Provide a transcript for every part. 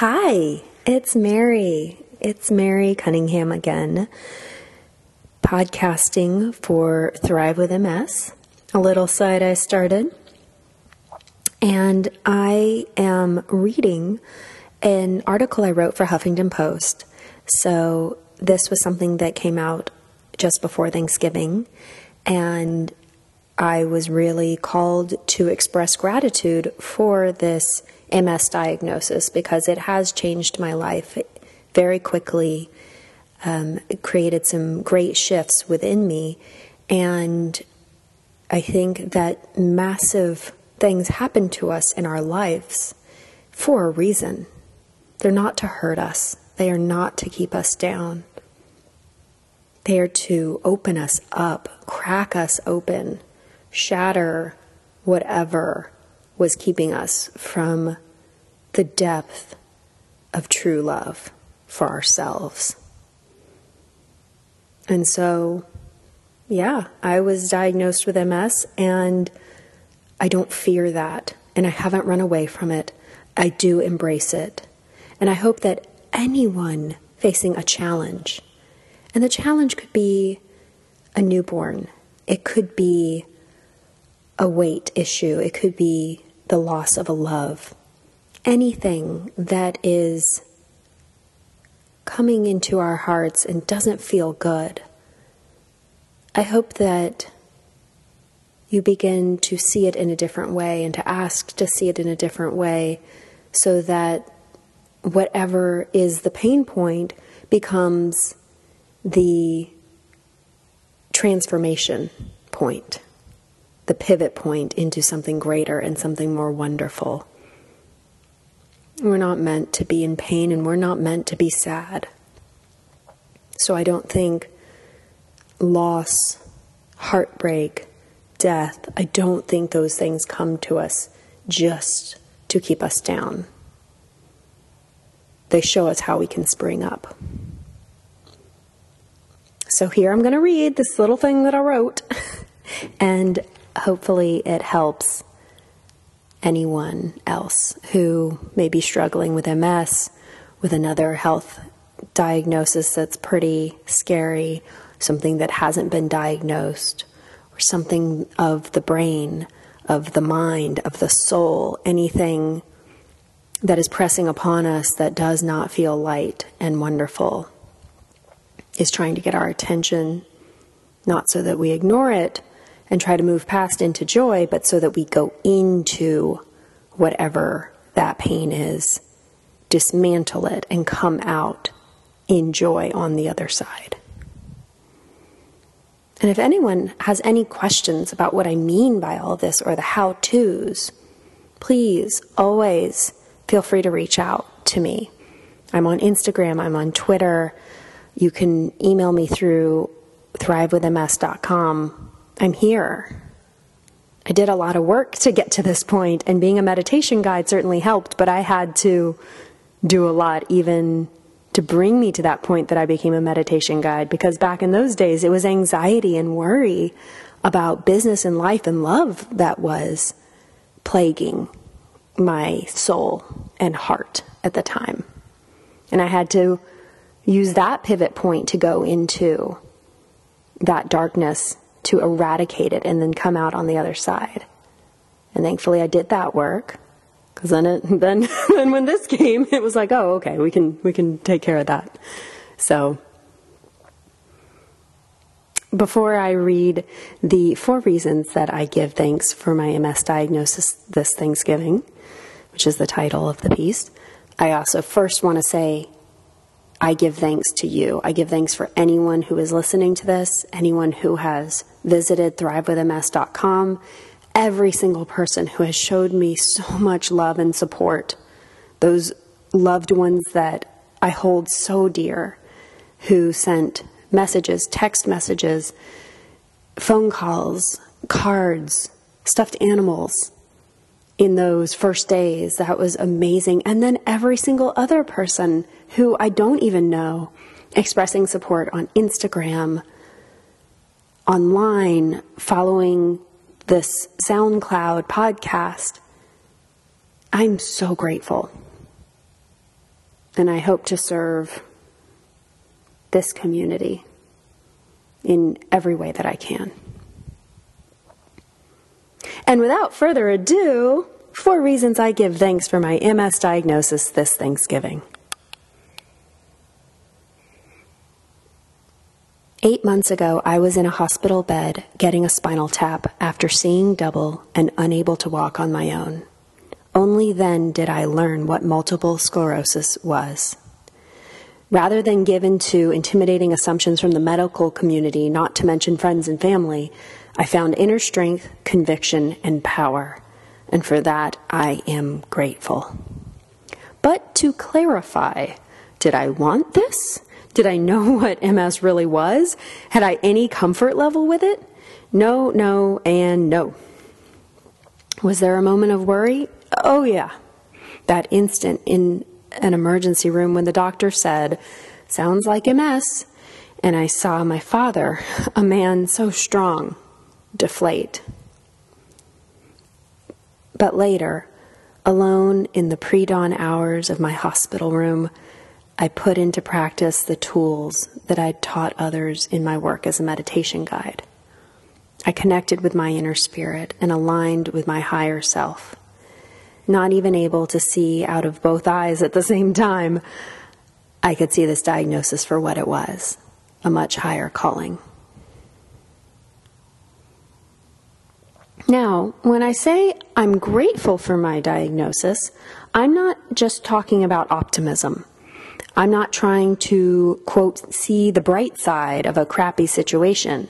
Hi, it's Mary. It's Mary Cunningham again, podcasting for Thrive with MS, a little site I started. And I am reading an article I wrote for Huffington Post. So this was something that came out just before Thanksgiving. And I was really called to express gratitude for this MS diagnosis because it has changed my life very quickly. Um, it created some great shifts within me. And I think that massive things happen to us in our lives for a reason. They're not to hurt us, they are not to keep us down. They are to open us up, crack us open, shatter whatever was keeping us from the depth of true love for ourselves. And so, yeah, I was diagnosed with MS and I don't fear that and I haven't run away from it. I do embrace it. And I hope that anyone facing a challenge, and the challenge could be a newborn, it could be a weight issue, it could be the loss of a love, anything that is coming into our hearts and doesn't feel good. I hope that you begin to see it in a different way and to ask to see it in a different way so that whatever is the pain point becomes the transformation point the pivot point into something greater and something more wonderful. We're not meant to be in pain and we're not meant to be sad. So I don't think loss, heartbreak, death, I don't think those things come to us just to keep us down. They show us how we can spring up. So here I'm going to read this little thing that I wrote. and hopefully it helps anyone else who may be struggling with MS, with another health diagnosis that's pretty scary, something that hasn't been diagnosed, or something of the brain, of the mind, of the soul, anything that is pressing upon us that does not feel light and wonderful is trying to get our attention, not so that we ignore it, and try to move past into joy, but so that we go into whatever that pain is, dismantle it, and come out in joy on the other side. And if anyone has any questions about what I mean by all this or the how to's, please always feel free to reach out to me. I'm on Instagram, I'm on Twitter. You can email me through thrivewithms.com I'm here. I did a lot of work to get to this point, and being a meditation guide certainly helped, but I had to do a lot even to bring me to that point that I became a meditation guide because back in those days it was anxiety and worry about business and life and love that was plaguing my soul and heart at the time. And I had to use that pivot point to go into that darkness to eradicate it and then come out on the other side. And thankfully I did that work. Cause then it, then, then when this came, it was like, oh, okay, we can, we can take care of that. So, before I read the four reasons that I give thanks for my MS diagnosis this Thanksgiving, which is the title of the piece, I also first want to say I give thanks to you. I give thanks for anyone who is listening to this, anyone who has visited thrivewithms.com, every single person who has showed me so much love and support, those loved ones that I hold so dear, who sent messages, text messages, phone calls, cards, stuffed animals in those first days. That was amazing. And then every single other person who I don't even know expressing support on Instagram, online, following this SoundCloud podcast. I'm so grateful. And I hope to serve this community in every way that I can. And without further ado, four reasons I give thanks for my MS diagnosis this Thanksgiving. Eight months ago, I was in a hospital bed getting a spinal tap after seeing double and unable to walk on my own. Only then did I learn what multiple sclerosis was. Rather than given to intimidating assumptions from the medical community, not to mention friends and family, I found inner strength, conviction, and power. And for that, I am grateful. But to clarify, did I want this? Did I know what MS really was? Had I any comfort level with it? No, no, and no. Was there a moment of worry? Oh, yeah. That instant in an emergency room when the doctor said, Sounds like MS. And I saw my father, a man so strong, deflate. But later, alone in the pre dawn hours of my hospital room, I put into practice the tools that I'd taught others in my work as a meditation guide. I connected with my inner spirit and aligned with my higher self. Not even able to see out of both eyes at the same time, I could see this diagnosis for what it was a much higher calling. Now, when I say I'm grateful for my diagnosis, I'm not just talking about optimism. I'm not trying to, quote, see the bright side of a crappy situation.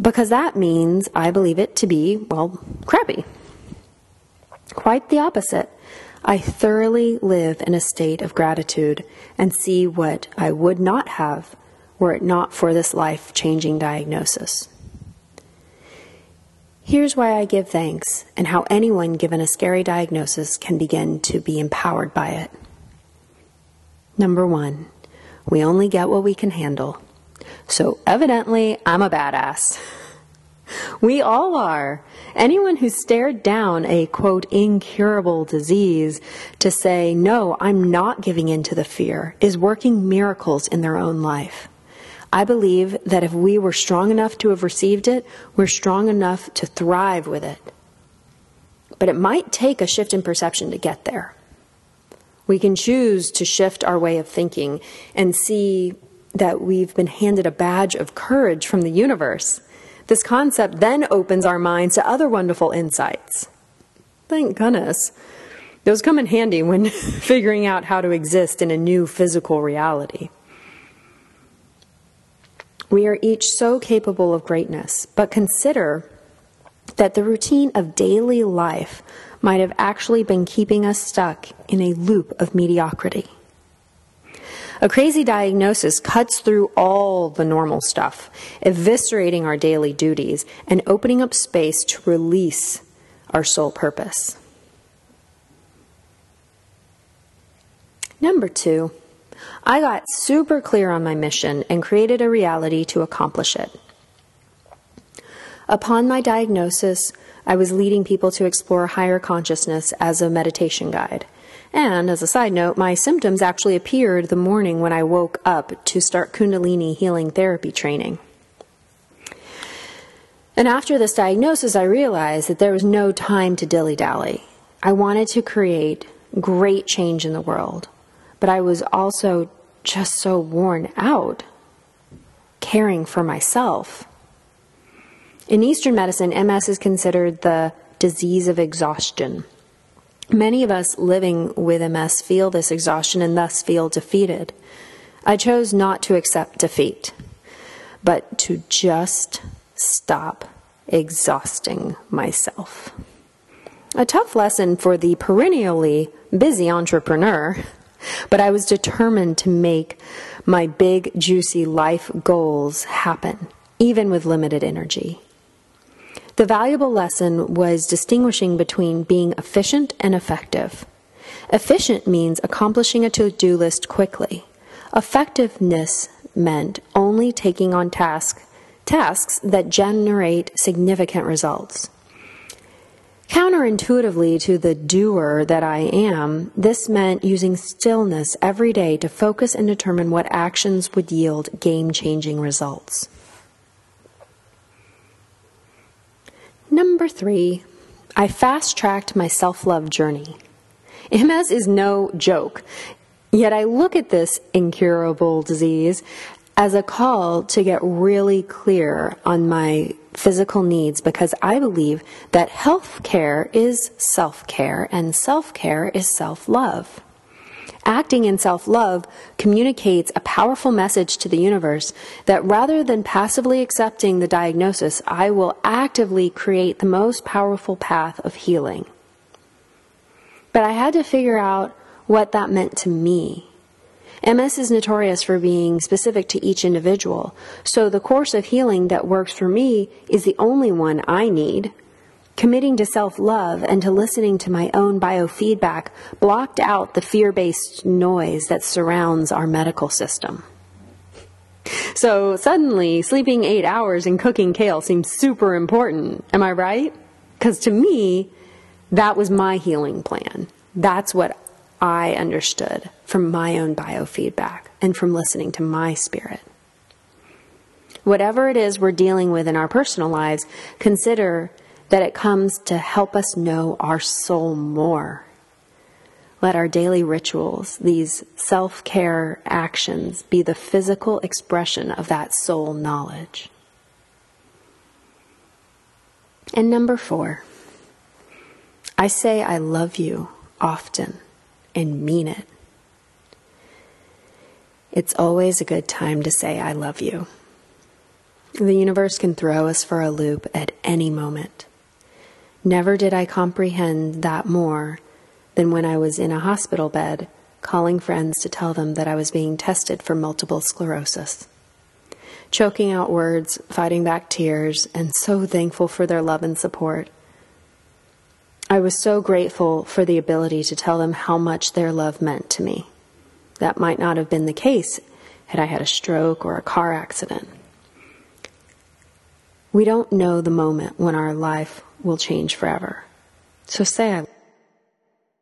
Because that means I believe it to be, well, crappy. Quite the opposite. I thoroughly live in a state of gratitude and see what I would not have were it not for this life changing diagnosis. Here's why I give thanks and how anyone given a scary diagnosis can begin to be empowered by it. Number one, we only get what we can handle. So evidently, I'm a badass. We all are. Anyone who stared down a quote, incurable disease to say, no, I'm not giving in to the fear is working miracles in their own life. I believe that if we were strong enough to have received it, we're strong enough to thrive with it. But it might take a shift in perception to get there. We can choose to shift our way of thinking and see that we've been handed a badge of courage from the universe. This concept then opens our minds to other wonderful insights. Thank goodness. Those come in handy when figuring out how to exist in a new physical reality. We are each so capable of greatness, but consider that the routine of daily life might have actually been keeping us stuck in a loop of mediocrity. A crazy diagnosis cuts through all the normal stuff, eviscerating our daily duties and opening up space to release our sole purpose. Number two, I got super clear on my mission and created a reality to accomplish it. Upon my diagnosis, I was leading people to explore higher consciousness as a meditation guide. And as a side note, my symptoms actually appeared the morning when I woke up to start Kundalini healing therapy training. And after this diagnosis, I realized that there was no time to dilly dally. I wanted to create great change in the world, but I was also just so worn out caring for myself. In Eastern medicine, MS is considered the disease of exhaustion. Many of us living with MS feel this exhaustion and thus feel defeated. I chose not to accept defeat, but to just stop exhausting myself. A tough lesson for the perennially busy entrepreneur but I was determined to make my big, juicy life goals happen, even with limited energy. The valuable lesson was distinguishing between being efficient and effective. Efficient means accomplishing a to do list quickly. Effectiveness meant only taking on task, tasks that generate significant results. Counterintuitively to the doer that I am, this meant using stillness every day to focus and determine what actions would yield game changing results. Number three, I fast tracked my self love journey. MS is no joke, yet I look at this incurable disease as a call to get really clear on my physical needs because I believe that health care is self care and self care is self love. Acting in self love communicates a powerful message to the universe that rather than passively accepting the diagnosis, I will actively create the most powerful path of healing. But I had to figure out what that meant to me. MS is notorious for being specific to each individual, so the course of healing that works for me is the only one I need. Committing to self love and to listening to my own biofeedback blocked out the fear based noise that surrounds our medical system. So suddenly, sleeping eight hours and cooking kale seems super important. Am I right? Because to me, that was my healing plan. That's what I understood from my own biofeedback and from listening to my spirit. Whatever it is we're dealing with in our personal lives, consider that it comes to help us know our soul more. Let our daily rituals, these self care actions, be the physical expression of that soul knowledge. And number four, I say I love you often and mean it. It's always a good time to say, I love you. The universe can throw us for a loop at any moment. Never did I comprehend that more than when I was in a hospital bed calling friends to tell them that I was being tested for multiple sclerosis. Choking out words, fighting back tears, and so thankful for their love and support. I was so grateful for the ability to tell them how much their love meant to me. That might not have been the case had I had a stroke or a car accident. We don't know the moment when our life will change forever. So say I